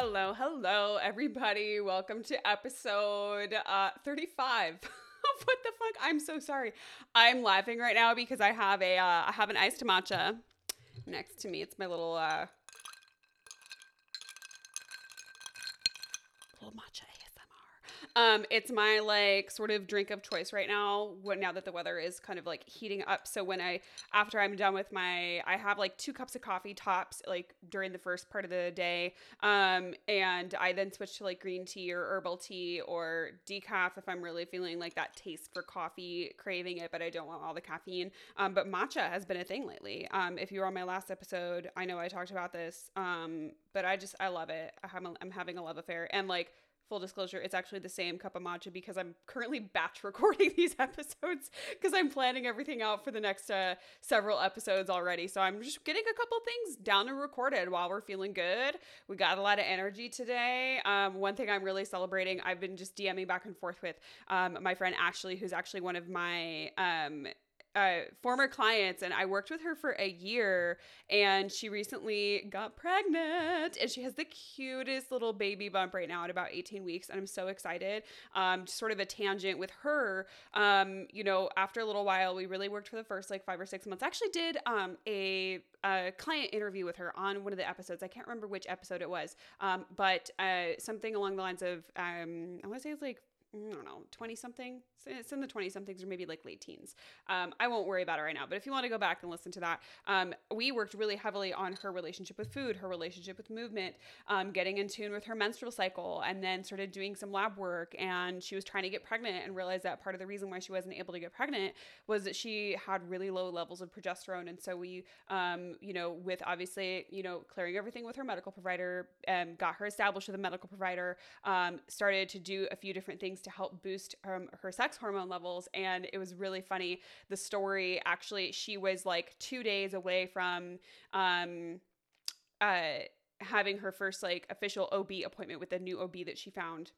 Hello, hello, everybody. Welcome to episode uh, 35. what the fuck? I'm so sorry. I'm laughing right now because I have a uh, I have an iced matcha next to me. It's my little uh, little matcha um, it's my like sort of drink of choice right now. When now that the weather is kind of like heating up, so when I after I'm done with my, I have like two cups of coffee tops like during the first part of the day, um, and I then switch to like green tea or herbal tea or decaf if I'm really feeling like that taste for coffee, craving it, but I don't want all the caffeine. Um, but matcha has been a thing lately. Um, if you were on my last episode, I know I talked about this. Um, but I just I love it. I have a, I'm having a love affair, and like full disclosure, it's actually the same cup of matcha because I'm currently batch recording these episodes because I'm planning everything out for the next uh, several episodes already. So I'm just getting a couple things down and recorded while we're feeling good. We got a lot of energy today. Um, one thing I'm really celebrating, I've been just DMing back and forth with um, my friend Ashley, who's actually one of my um, uh, former clients, and I worked with her for a year. And she recently got pregnant, and she has the cutest little baby bump right now at about 18 weeks. And I'm so excited. Um, sort of a tangent with her. Um, you know, after a little while, we really worked for the first like five or six months. I actually did um, a, a client interview with her on one of the episodes. I can't remember which episode it was, um, but uh, something along the lines of um, I want to say it's like I don't know, 20 something. It's in the 20 somethings or maybe like late teens. Um, I won't worry about it right now, but if you want to go back and listen to that, um, we worked really heavily on her relationship with food, her relationship with movement, um, getting in tune with her menstrual cycle, and then started doing some lab work. And she was trying to get pregnant and realized that part of the reason why she wasn't able to get pregnant was that she had really low levels of progesterone. And so we, um, you know, with obviously, you know, clearing everything with her medical provider, um, got her established with a medical provider, um, started to do a few different things things to help boost um, her sex hormone levels. And it was really funny. The story actually, she was like two days away from um, uh, having her first like official OB appointment with a new OB that she found.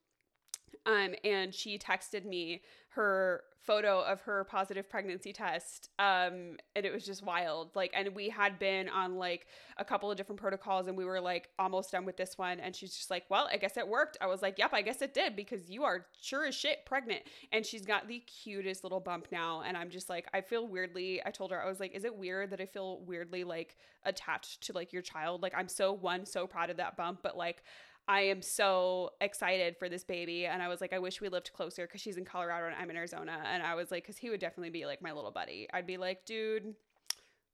Um, and she texted me her photo of her positive pregnancy test um and it was just wild. Like and we had been on like a couple of different protocols and we were like almost done with this one. And she's just like well i guess it worked. I was like yep i guess it did because you are sure as shit pregnant. And she's got the cutest little bump now and i'm just like i feel weirdly i told her i was like is it weird that i feel weirdly like attached to like your child? Like i'm so one so proud of that bump but like I am so excited for this baby. And I was like, I wish we lived closer because she's in Colorado and I'm in Arizona. And I was like, because he would definitely be like my little buddy. I'd be like, dude,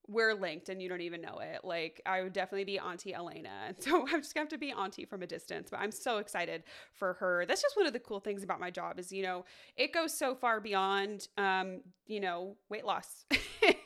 we're linked and you don't even know it. Like I would definitely be Auntie Elena. And so I'm just gonna have to be Auntie from a distance. But I'm so excited for her. That's just one of the cool things about my job is, you know, it goes so far beyond um, you know, weight loss.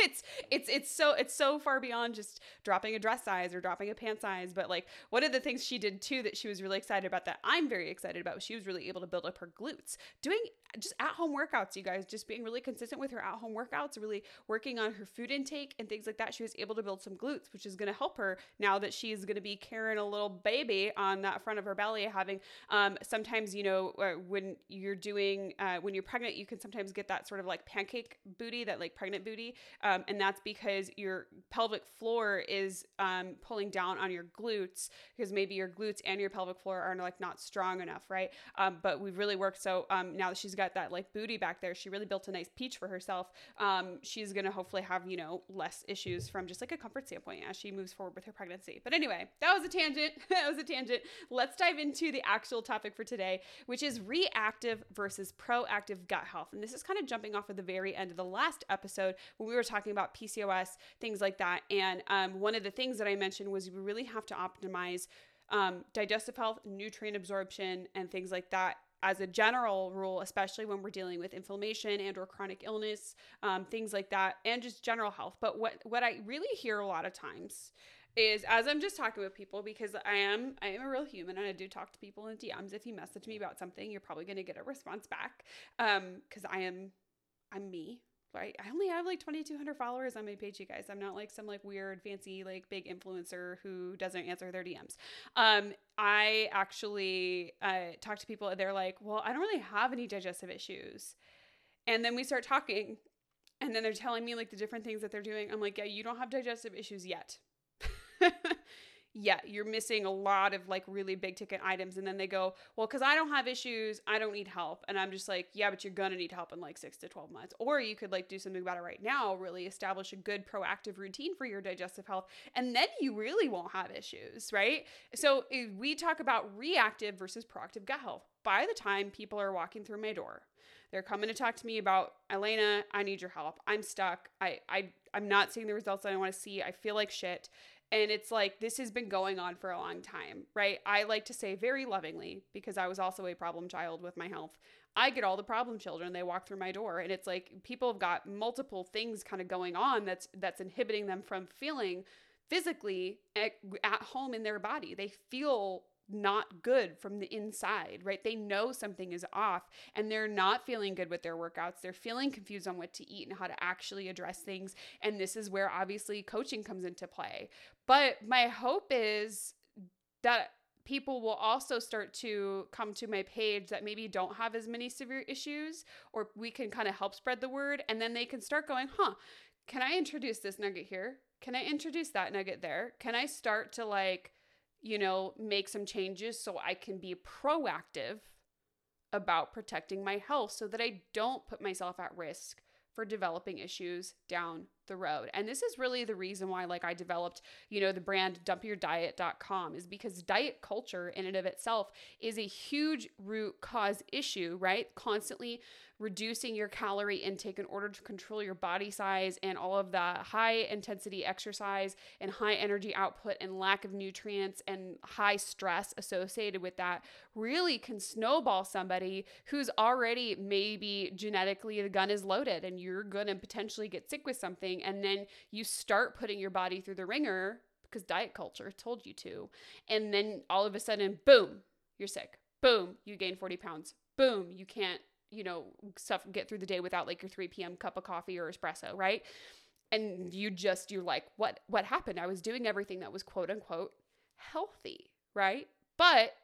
it's it's it's so it's so far beyond just dropping a dress size or dropping a pant size. But like one of the things she did too that she was really excited about that I'm very excited about, she was really able to build up her glutes. Doing just at home workouts, you guys, just being really consistent with her at home workouts, really working on her food intake and things like that. She was able to build some glutes, which is going to help her now that she's going to be carrying a little baby on that front of her belly. Having um, sometimes, you know, uh, when you're doing, uh, when you're pregnant, you can sometimes get that sort of like pancake booty, that like pregnant booty. Um, and that's because your pelvic floor is um, pulling down on your glutes because maybe your glutes and your pelvic floor are like not strong enough, right? Um, but we've really worked. So um, now that she's got that like booty back there, she really built a nice peach for herself. Um, she's to hopefully have, you know, less issues from just like a comfort standpoint as she moves forward with her pregnancy. But anyway, that was a tangent. that was a tangent. Let's dive into the actual topic for today, which is reactive versus proactive gut health. And this is kind of jumping off of the very end of the last episode when we were talking about PCOS, things like that. And um, one of the things that I mentioned was we really have to optimize um, digestive health, nutrient absorption, and things like that as a general rule, especially when we're dealing with inflammation and or chronic illness, um, things like that, and just general health. But what what I really hear a lot of times is as I'm just talking with people because I am I am a real human and I do talk to people in DMs. If you message me about something, you're probably gonna get a response back. Um, because I am I'm me, right? I only have like 2,200 followers on my page, you guys. I'm not like some like weird, fancy, like big influencer who doesn't answer their DMs. Um, I actually uh, talk to people and they're like, well, I don't really have any digestive issues. And then we start talking and then they're telling me like the different things that they're doing. I'm like, yeah, you don't have digestive issues yet. yeah, you're missing a lot of like really big ticket items. And then they go, well, because I don't have issues, I don't need help. And I'm just like, yeah, but you're going to need help in like six to 12 months. Or you could like do something about it right now, really establish a good proactive routine for your digestive health. And then you really won't have issues, right? So eh, we talk about reactive versus proactive gut health. By the time people are walking through my door, they're coming to talk to me about Elena, I need your help. I'm stuck. I, I I'm not seeing the results that I want to see. I feel like shit. And it's like, this has been going on for a long time, right? I like to say very lovingly, because I was also a problem child with my health. I get all the problem children. They walk through my door. And it's like people have got multiple things kind of going on that's that's inhibiting them from feeling physically at, at home in their body. They feel not good from the inside, right? They know something is off and they're not feeling good with their workouts. They're feeling confused on what to eat and how to actually address things. And this is where obviously coaching comes into play. But my hope is that people will also start to come to my page that maybe don't have as many severe issues, or we can kind of help spread the word. And then they can start going, huh, can I introduce this nugget here? Can I introduce that nugget there? Can I start to like, you know, make some changes so I can be proactive about protecting my health so that I don't put myself at risk for developing issues down the road. And this is really the reason why like I developed, you know, the brand dumpyourdiet.com is because diet culture in and of itself is a huge root cause issue, right? Constantly reducing your calorie intake in order to control your body size and all of the high intensity exercise and high energy output and lack of nutrients and high stress associated with that really can snowball somebody who's already maybe genetically the gun is loaded and you're going to potentially get sick with something and then you start putting your body through the ringer because diet culture told you to and then all of a sudden boom you're sick boom you gain 40 pounds boom you can't you know, stuff get through the day without like your 3 p.m. cup of coffee or espresso, right? And you just you're like, what what happened? I was doing everything that was quote unquote healthy, right? But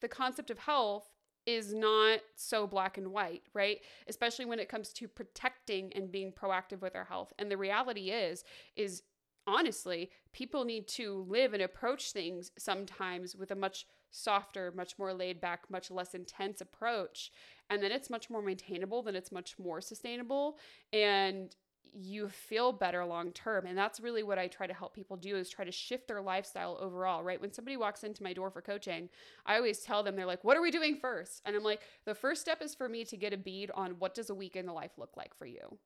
the concept of health is not so black and white, right? Especially when it comes to protecting and being proactive with our health. And the reality is is honestly, people need to live and approach things sometimes with a much softer, much more laid back, much less intense approach. And then it's much more maintainable, then it's much more sustainable. And you feel better long term. And that's really what i try to help people do is try to shift their lifestyle overall right? When somebody walks into my door for coaching i always tell them they're like what are we doing first? And i'm like the first step is for me to get a bead on what does a week in the life look like for you.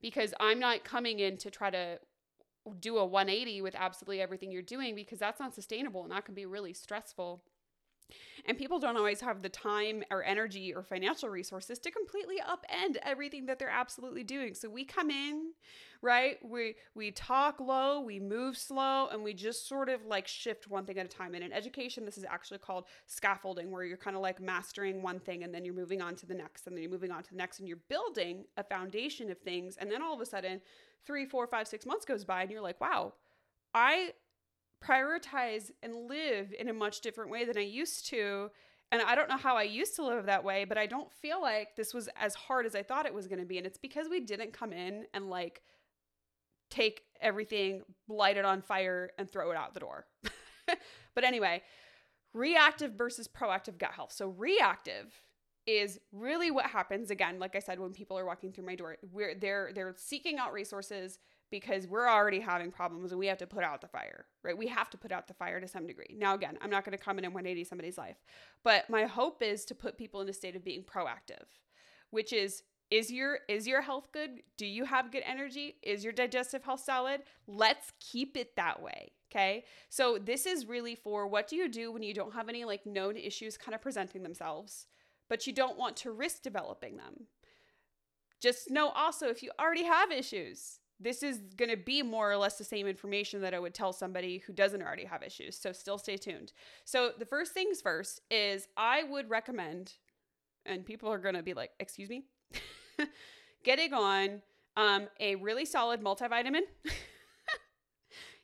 Because i'm not coming in to try to do a 180 with absolutely everything you're doing because that's not sustainable and that can be really stressful and people don't always have the time or energy or financial resources to completely upend everything that they're absolutely doing. So we come in, right? We we talk low, we move slow, and we just sort of like shift one thing at a time. And in education, this is actually called scaffolding, where you're kind of like mastering one thing and then you're moving on to the next, and then you're moving on to the next, and you're building a foundation of things. And then all of a sudden, three, four, five, six months goes by, and you're like, wow, I prioritize and live in a much different way than I used to. And I don't know how I used to live that way, but I don't feel like this was as hard as I thought it was going to be. And it's because we didn't come in and like take everything, light it on fire, and throw it out the door. but anyway, reactive versus proactive gut health. So, reactive is really what happens again like i said when people are walking through my door where they're they're seeking out resources because we're already having problems and we have to put out the fire, right? We have to put out the fire to some degree. Now, again, I'm not going to come in and 180 somebody's life, but my hope is to put people in a state of being proactive, which is is your is your health good? Do you have good energy? Is your digestive health solid? Let's keep it that way. Okay. So this is really for what do you do when you don't have any like known issues kind of presenting themselves, but you don't want to risk developing them. Just know also if you already have issues, this is going to be more or less the same information that I would tell somebody who doesn't already have issues. So still stay tuned. So the first things first is I would recommend, and people are going to be like, excuse me, getting on um, a really solid multivitamin.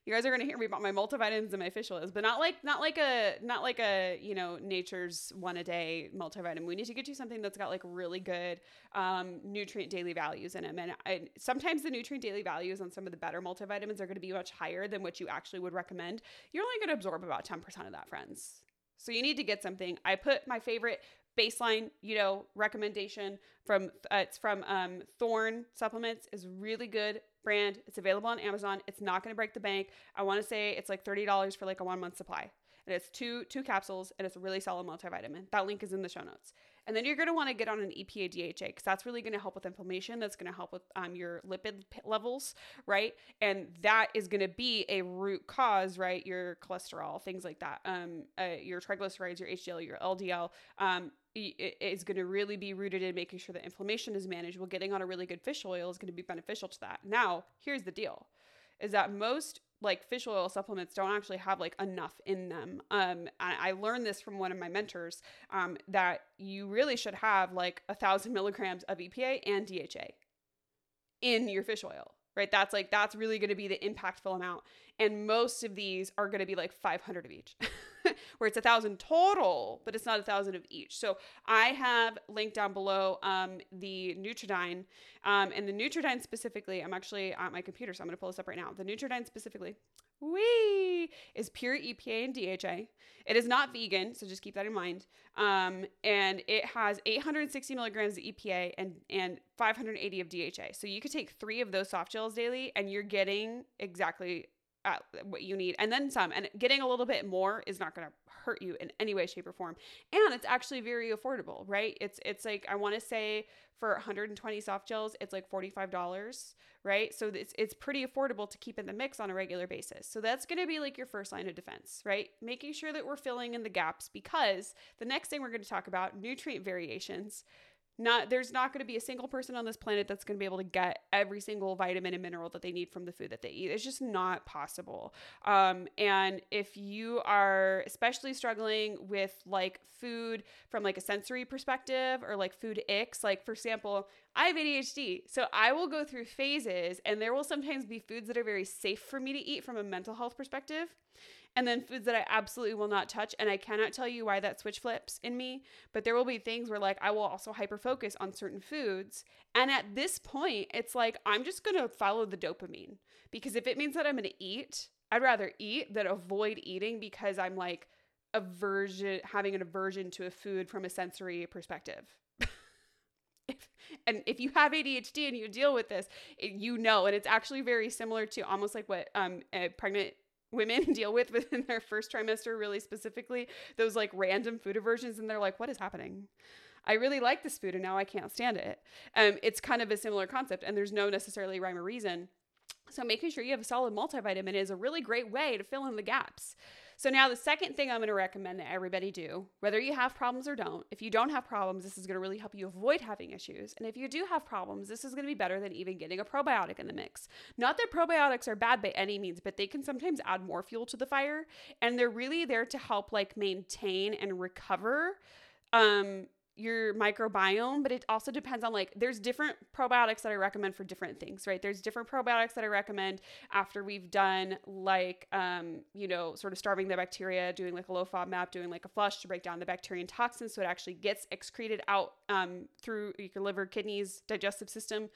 you guys are gonna hear me about my multivitamins and my fish oils, but not like not like a not like a you know nature's one a day multivitamin. We need to get you something that's got like really good um, nutrient daily values in them. And I, sometimes the nutrient daily values on some of the better multivitamins are to be much higher than what you actually would recommend. You're only to absorb about ten percent of that, friends. So you need to get something. I put my favorite baseline, you know, recommendation from uh, it's from um, Thorne supplements is really good brand. It's available on Amazon. It's not going to break the bank. I want to say it's like $30 for like a 1 month supply. And it's two two capsules and it's a really solid multivitamin. That link is in the show notes. And then you're going to want to get on an EPA DHA because that's really going to help with inflammation. That's going to help with um, your lipid levels, right? And that is going to be a root cause, right? Your cholesterol, things like that, um, uh, your triglycerides, your HDL, your LDL. Um, is going to really be rooted in making sure that inflammation is managed. Well, getting on a really good fish oil is going to be beneficial to that. Now, here's the deal is that most like fish oil supplements don't actually have like enough in them. Um, I, I learned this from one of my mentors um, that you really should have like a thousand milligrams of EPA and DHA in your fish oil, right? That's like that's really going to be the impactful amount, and most of these are going to be like 500 of each. where it's a thousand total, but it's not a thousand of each. So I have linked down below um, the NutriDyn, um, and the NutriDyn specifically. I'm actually at my computer, so I'm going to pull this up right now. The NutriDyn specifically, we is pure EPA and DHA. It is not vegan, so just keep that in mind. Um, and it has 860 milligrams of EPA and and 580 of DHA. So you could take three of those soft gels daily, and you're getting exactly at what you need and then some and getting a little bit more is not going to hurt you in any way shape or form. And it's actually very affordable right? It's it's like i want to say for 120 soft gels it's like $45 right? So it's it's pretty affordable to keep in the mix on a regular basis. So that's going to be like your first line of defense right? Making sure that we're filling in the gaps because the next thing we're going to talk about nutrient variations not there's not going to be a single person on this planet that's going to be able to get every single vitamin and mineral that they need from the food that they eat. It's just not possible. Um, and if you are especially struggling with like food from like a sensory perspective or like food icks like for example i have adhd so i will go through phases and there will sometimes be foods that are very safe for me to eat from a mental health perspective and then foods that I absolutely will not touch. And I cannot tell you why that switch flips in me, but there will be things where like I will also hyper focus on certain foods. And at this point, it's like I'm just going to follow the dopamine because if it means that I'm going to eat, I'd rather eat than avoid eating because I'm like aversion, having an aversion to a food from a sensory perspective. If, and if you have ADHD and you deal with this, it, you know, and it's actually very similar to almost like what um, pregnant women deal with within their first trimester, really specifically, those like random food aversions. And they're like, what is happening? I really like this food and now I can't stand it. Um, it's kind of a similar concept, and there's no necessarily rhyme or reason. So, making sure you have a solid multivitamin is a really great way to fill in the gaps. So now the second thing I'm going to recommend that everybody do, whether you have problems or don't, if you don't have problems, this is going to really help you avoid having issues. And if you do have problems, this is going to be better than even getting a probiotic in the mix. Not that probiotics are bad by any means, but they can sometimes add more fuel to the fire and they're really there to help like maintain and recover um your microbiome, but it also depends on like there's different probiotics that I recommend for different things, right? There's different probiotics that I recommend after we've done like um, you know, sort of starving the bacteria, doing like a low FODMAP, doing like a flush to break down the bacteria and toxins so it actually gets excreted out um, through your liver, kidneys, digestive system,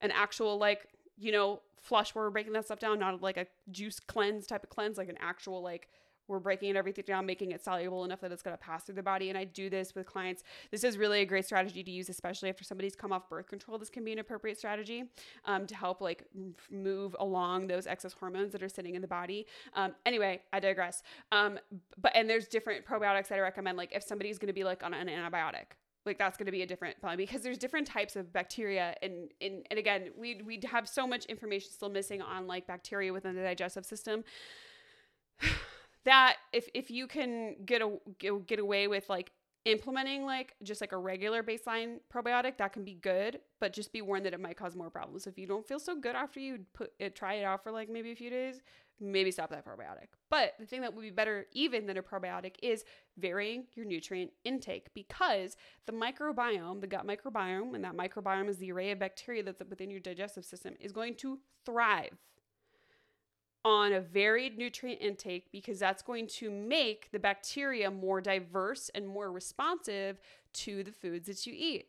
an actual like, you know, flush where we're breaking that stuff down, not like a juice cleanse type of cleanse, like an actual like we're breaking everything down, making it soluble enough that it's going to pass through the body. And I do this with clients. This is really a great strategy to use, especially after somebody's come off birth control. This can be an appropriate strategy um, to help like move along those excess hormones that are sitting in the body. Um, anyway, I digress. Um, but and there's different probiotics that I recommend. Like if somebody's going to be like on an antibiotic, like that's going to be a different problem because there's different types of bacteria and, and and again we we have so much information still missing on like bacteria within the digestive system that if if you can get a get away with like implementing like just like a regular baseline probiotic that can be good but just be warned that it might cause more problems. If you don't feel so good after you put it try it out for like maybe a few days maybe stop that probiotic. But the thing that would be better even than a probiotic is varying your nutrient intake because the microbiome the gut microbiome and that microbiome is the array of bacteria that's within your digestive system is going to thrive on a varied nutrient intake because that's going to make the bacteria more diverse and more responsive to the foods that you eat,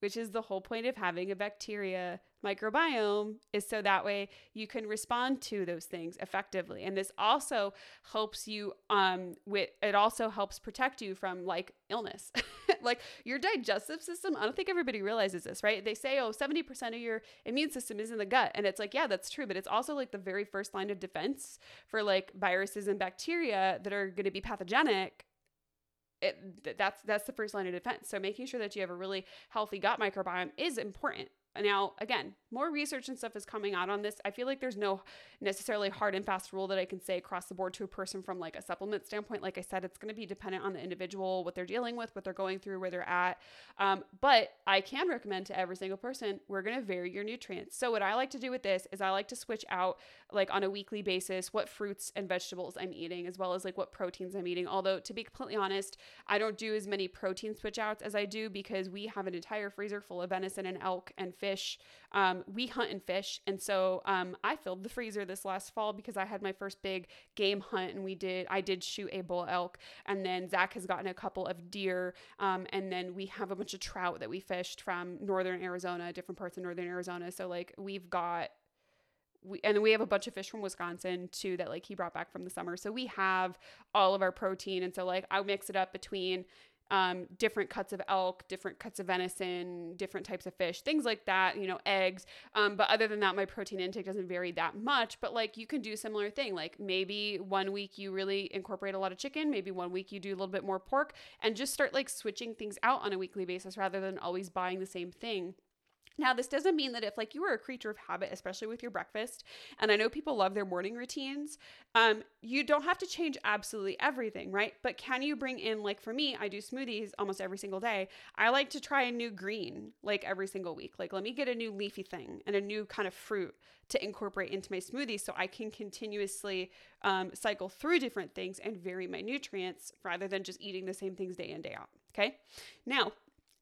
which is the whole point of having a bacteria microbiome is so that way you can respond to those things effectively. And this also helps you um with it also helps protect you from like illness like your digestive system i don't think everybody realizes this right they say oh 70% of your immune system is in the gut and it's like yeah that's true but it's also like the very first line of defense for like viruses and bacteria that are going to be pathogenic it, that's that's the first line of defense. So making sure that you have a really healthy gut microbiome is important. Now, again, more research and stuff is coming out on this. I feel like there's no necessarily hard and fast rule that I can say across the board to a person from like a supplement standpoint. Like I said, it's going to be dependent on the individual, what they're dealing with, what they're going through, where they're at. Um, but I can recommend to every single person, we're going to vary your nutrients. So what I like to do with this is I like to switch out like on a weekly basis what fruits and vegetables I'm eating, as well as like what proteins I'm eating. Although to be completely honest, I don't do as many protein switch outs as I do because we have an entire freezer full of venison and elk and fish. Um, we hunt and fish. And so um, I filled the freezer this last fall because I had my first big game hunt and we did, I did shoot a bull elk. And then Zach has gotten a couple of deer. Um, and then we have a bunch of trout that we fished from northern Arizona, different parts of northern Arizona. So like we've got we, and we have a bunch of fish from Wisconsin too that like he brought back from the summer. So we have all of our protein. And so like I mix it up between um, different cuts of elk, different cuts of venison, different types of fish, things like that, you know, eggs. Um, but other than that, my protein intake doesn't vary that much. But like you can do similar thing. Like maybe one week you really incorporate a lot of chicken, maybe one week you do a little bit more pork, and just start like switching things out on a weekly basis rather than always buying the same thing. Now, this doesn't mean that if like you are a creature of habit, especially with your breakfast, and I know people love their morning routines, um, you don't have to change absolutely everything, right? But can you bring in like for me, I do smoothies almost every single day. I like to try a new green like every single week. Like let me get a new leafy thing and a new kind of fruit to incorporate into my smoothie so I can continuously um, cycle through different things and vary my nutrients rather than just eating the same things day in day out. Okay. Now,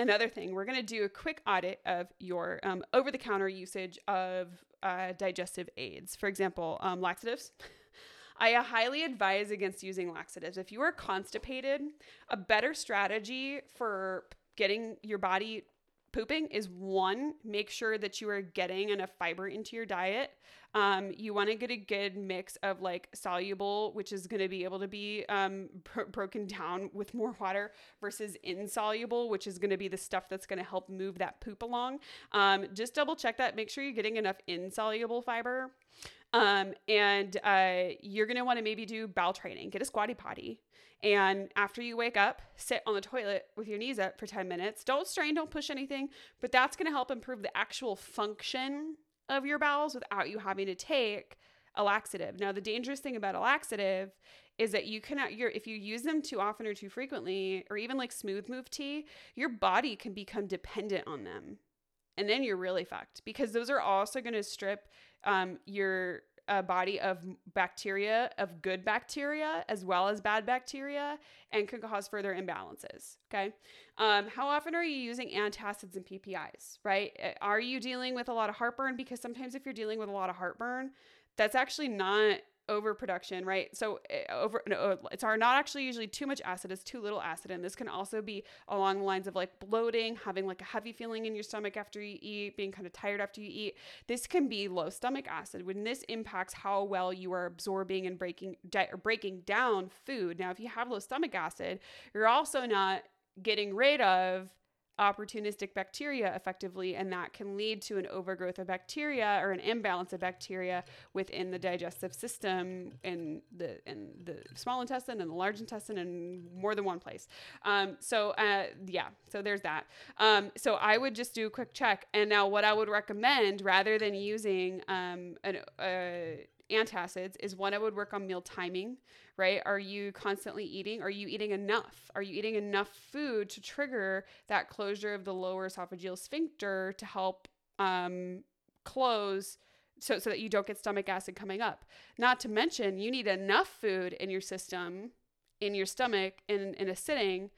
another thing, we're going to do a quick audit of your um, over the counter usage of uh, digestive aids. For example, um, laxatives. I highly advise against using laxatives. If you are constipated, a better strategy for getting your body pooping is one, make sure that you are getting enough fiber into your diet. Um, you want to get a good mix of like soluble, which is going to be able to be um, broken down with more water, versus insoluble, which is going to be the stuff that's going to help move that poop along. Um, just double check that. Make sure you're getting enough insoluble fiber. Um, and uh, you're going to want to maybe do bowel training, get a squatty potty. And after you wake up, sit on the toilet with your knees up for 10 minutes. Don't strain, don't push anything, but that's going to help improve the actual function of your bowels without you having to take a laxative. Now, the dangerous thing about a laxative is that you cannot your if you use them too often or too frequently or even like smooth move tea, your body can become dependent on them. And then you're really fucked because those are also going to strip um, your a body of bacteria, of good bacteria as well as bad bacteria, and can cause further imbalances. Okay. Um, how often are you using antacids and PPIs, right? Are you dealing with a lot of heartburn? Because sometimes if you're dealing with a lot of heartburn, that's actually not overproduction, right? So eh, over no, uh, it's are not actually usually too much acid, it's too little acid, and this can also be along the lines of like bloating, having like a heavy feeling in your stomach after you eat, being kind of tired after you eat. This can be low stomach acid when this impacts how well you are absorbing and breaking di- or breaking down food. Now, if you have low stomach acid, you're also not getting rid of opportunistic bacteria effectively, and that can lead to an overgrowth of bacteria or an imbalance of bacteria within the digestive system in the in the small intestine and the large intestine and more than one place. Um, so uh, yeah, so there's that. Um, so I would just do a quick check, and now what I would recommend rather than using um, an uh, antacids is one, I would work on meal timing, right? Are you constantly eating? Are you eating enough? Are you eating enough food to trigger that closure of the lower esophageal sphincter to help um, close? So, so that you don't get stomach acid coming up. Not to mention, you need enough food in your system, in your stomach, in, in a sitting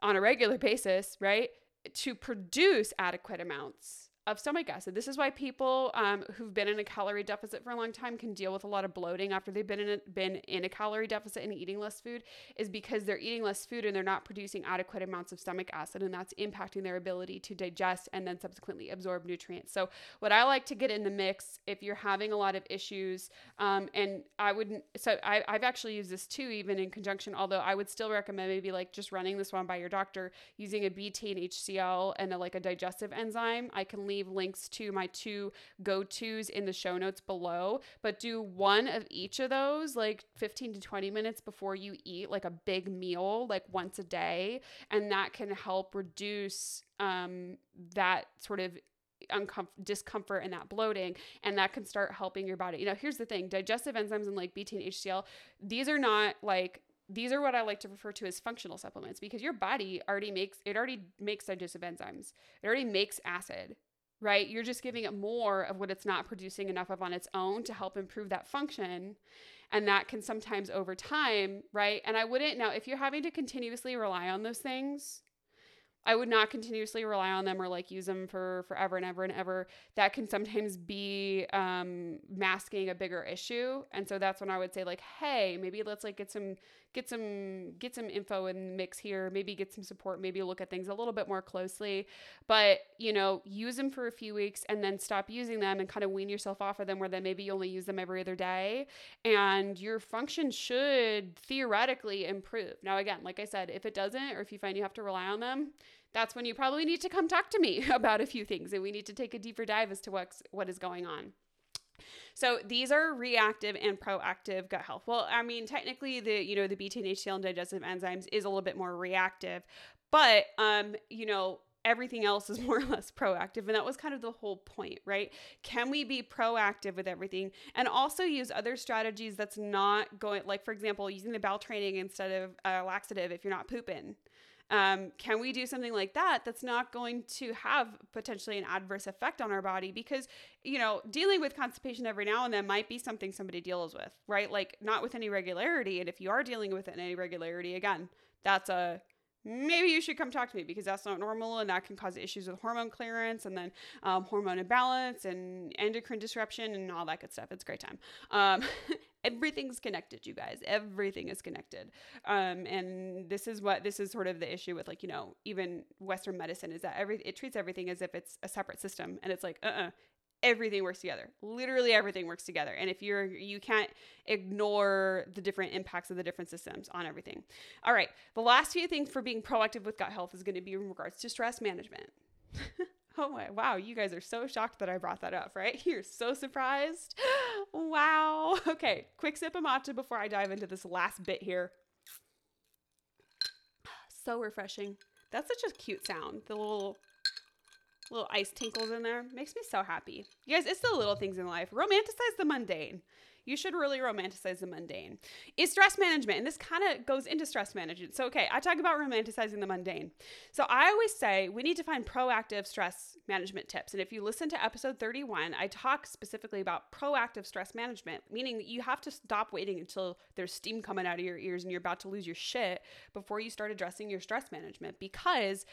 on a regular basis, right? To produce adequate amounts of stomach acid. This is why people um, who've been in a calorie deficit for a long time can deal with a lot of bloating after they've been in a, been in a calorie deficit and eating less food, is because they're eating less food and they're not producing adequate amounts of stomach acid, and that's impacting their ability to digest and then subsequently absorb nutrients. So, what I like to get in the mix if you're having a lot of issues, um, and I wouldn't, so I, I've actually used this too, even in conjunction, although I would still recommend maybe like just running this one by your doctor using a betaine HCl and a, like a digestive enzyme. I can leave leave links to my two go tos in the show notes below, but do one of each of those like 15 to 20 minutes before you eat like a big meal, like once a day. And that can help reduce um, that sort of uncomfort discomfort and that bloating and that can start helping your body you know here's the thing digestive enzymes and like betaine hcl these are not like these are what I like to refer to as functional supplements because your body already makes it already makes digestive enzymes. It already makes acid right? You're just giving it more of what it's not producing enough of on its own to help improve that function. And that can sometimes over time, right? And I wouldn't now, if you're having to continuously rely on those things, I would not continuously rely on them or like use them for forever and ever and ever. That can sometimes be um, masking a bigger issue, and so that's when I would say like, hey, maybe let's like get some get some get some info in the mix here. Maybe get some support. Maybe look at things a little bit more closely. But you know, use them for a few weeks and then stop using them and kind of wean yourself off of them. Where then maybe you only use them every other day, and your function should theoretically improve. Now, again, like I said, if it doesn't, or if you find you have to rely on them that's when you probably need to come talk to me about a few things and we need to take a deeper dive as to what's what is going on. So these are reactive and proactive gut health. Well, I mean, technically the, you know, the betaine HCl and digestive enzymes is a little bit more reactive, but um, you know, everything else is more or less proactive. And that was kind of the whole point, right? Can we be proactive with everything and also use other strategies that's not going, like, for example, using the bowel training instead of a laxative if you're not pooping, um, can we do something like that that's not going to have potentially an adverse effect on our body? Because, you know, dealing with constipation every now and then might be something somebody deals with, right? Like, not with any regularity. And if you are dealing with it in any regularity, again, that's a maybe you should come talk to me because that's not normal and that can cause issues with hormone clearance and then um, hormone imbalance and endocrine disruption and all that good stuff. It's a great time. Um, everything's connected, you guys. Everything is connected. Um, and this is what this is sort of the issue with like, you know, even Western medicine is that every it treats everything as if it's a separate system. And it's like, uh-uh, everything works together. Literally everything works together. And if you're you can't ignore the different impacts of the different systems on everything. All right. The last few things for being proactive with gut health is going to be in regards to stress management. Oh my wow you guys are so shocked that i brought that up right? You're so surprised. Wow okay quick sip of matcha before i dive into this last bit here so refreshing that's such a cute sound the little little ice tinkles in there. Makes me so happy. You guys, it's the little things in life. Romanticize the mundane. You should really romanticize the mundane. Is stress management, and this kind of goes into stress management. So, okay, I talk about romanticizing the mundane. So, I always say we need to find proactive stress management tips. And if you listen to episode 31, I talk specifically about proactive stress management, meaning that you have to stop waiting until there's steam coming out of your ears and you're about to lose your shit before you start addressing your stress management because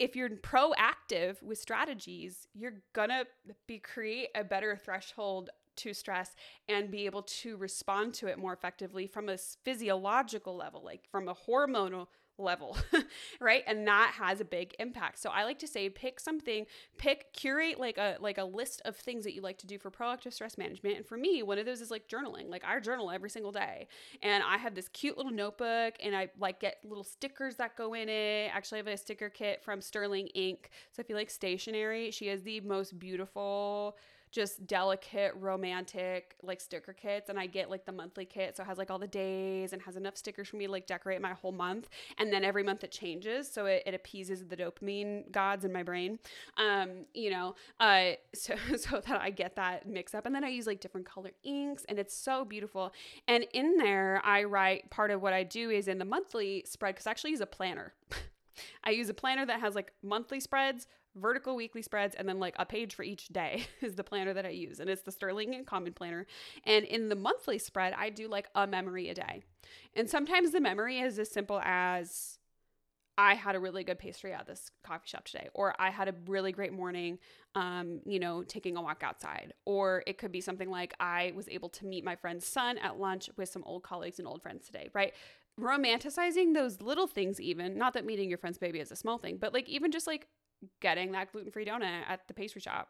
if you're proactive with strategies, you're gonna be create a better threshold to stress and be able to respond to it more effectively from a physiological level, like from a hormonal level, right? And that has a big impact. So I like to say pick something, pick curate like a like a list of things that you like to do for proactive stress management. And for me, one of those is like journaling. Like I journal every single day. And I have this cute little notebook and I like get little stickers that go in it. Actually, I have a sticker kit from Sterling Ink. So if you like stationery, she has the most beautiful just delicate, romantic like sticker kits. And I get like the monthly kit. So it has like all the days and has enough stickers for me to like decorate my whole month. And then every month it changes. So it, it appeases the dopamine gods in my brain. Um, you know, uh, so, so that I get that mix up. And then I use like different color inks and it's so beautiful. And in there, I write part of what I do is in the monthly spread, because I actually use a planner. I use a planner that has like monthly spreads, vertical weekly spreads, and then like a page for each day is the planner that I use. And it's the Sterling Ink Common Planner. And in the monthly spread, I do like a memory a day. And sometimes the memory is as simple as I had a really good pastry at this coffee shop today, or I had a really great morning, um, you know, taking a walk outside. Or it could be something like I was able to meet my friend's son at lunch with some old colleagues and old friends today, right? romanticizing those little things even not that meeting your friend's baby is a small thing but like even just like getting that gluten-free donut at the pastry shop.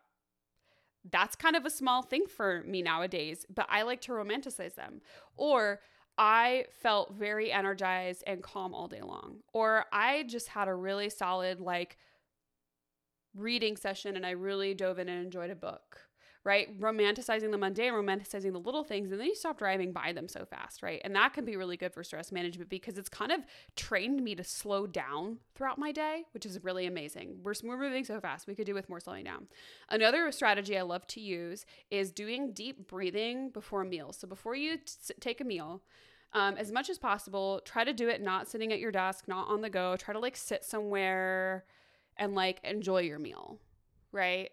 That's kind of a small thing for me nowadays but i like to romanticize them. Or i felt very energized and calm all day long. Or i just had a really solid like reading session and i really dove in and enjoyed a book right? Romanticizing the mundane, romanticizing the little things, and then you stop driving by them so fast, right? And that can be really good for stress management because it's kind of trained me to slow down throughout my day, which is really amazing. We're, we're moving so fast, we could do with more slowing down. Another strategy I love to use is doing deep breathing before meals. So before you t- take a meal, um, as much as possible, try to do it not sitting at your desk, not on the go. Try to like sit somewhere and like enjoy your meal, right?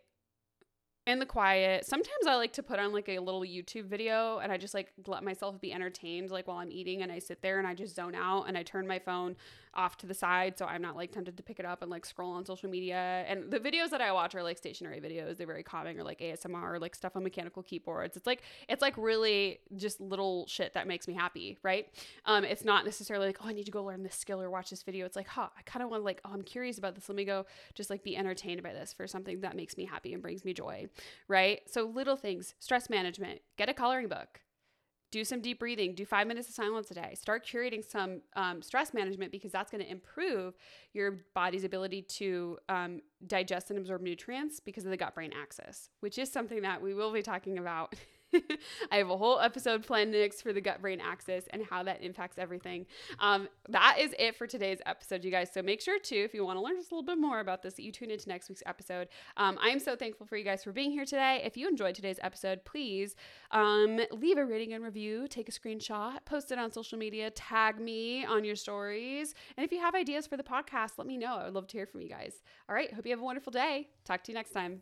In the quiet. Sometimes I like to put on like a little YouTube video and I just like let myself be entertained like while I'm eating and I sit there and I just zone out and I turn my phone off to the side so I'm not like tempted to pick it up and like scroll on social media. And the videos that I watch are like stationery videos. They're very calming or like ASMR or like stuff on mechanical keyboards. It's like it's like really just little shit that makes me happy, right? Um, it's not necessarily like, oh, I need to go learn this skill or watch this video. It's like, huh, I kind of want to like, oh, I'm curious about this. Let me go just like be entertained by this for something that makes me happy and brings me joy, right? So little things, stress management, get a coloring book do some deep breathing, do five minutes of silence a day. Start curating some um, stress management because that's going to improve your body's ability to um, digest and absorb nutrients because of the gut brain axis, which is something that we will be talking about I have a whole episode planned next for the gut brain axis and how that impacts everything. Um, that is it for today's episode, you guys. So make sure to, if you want to learn just a little bit more about this, that you tune into next week's episode. Um, I am so thankful for you guys for being here today. If you enjoyed today's episode, please um, leave a rating and review, take a screenshot, post it on social media, tag me on your stories. And if you have ideas for the podcast, let me know. I would love to hear from you guys. All right. Hope you have a wonderful day. Talk to you next time.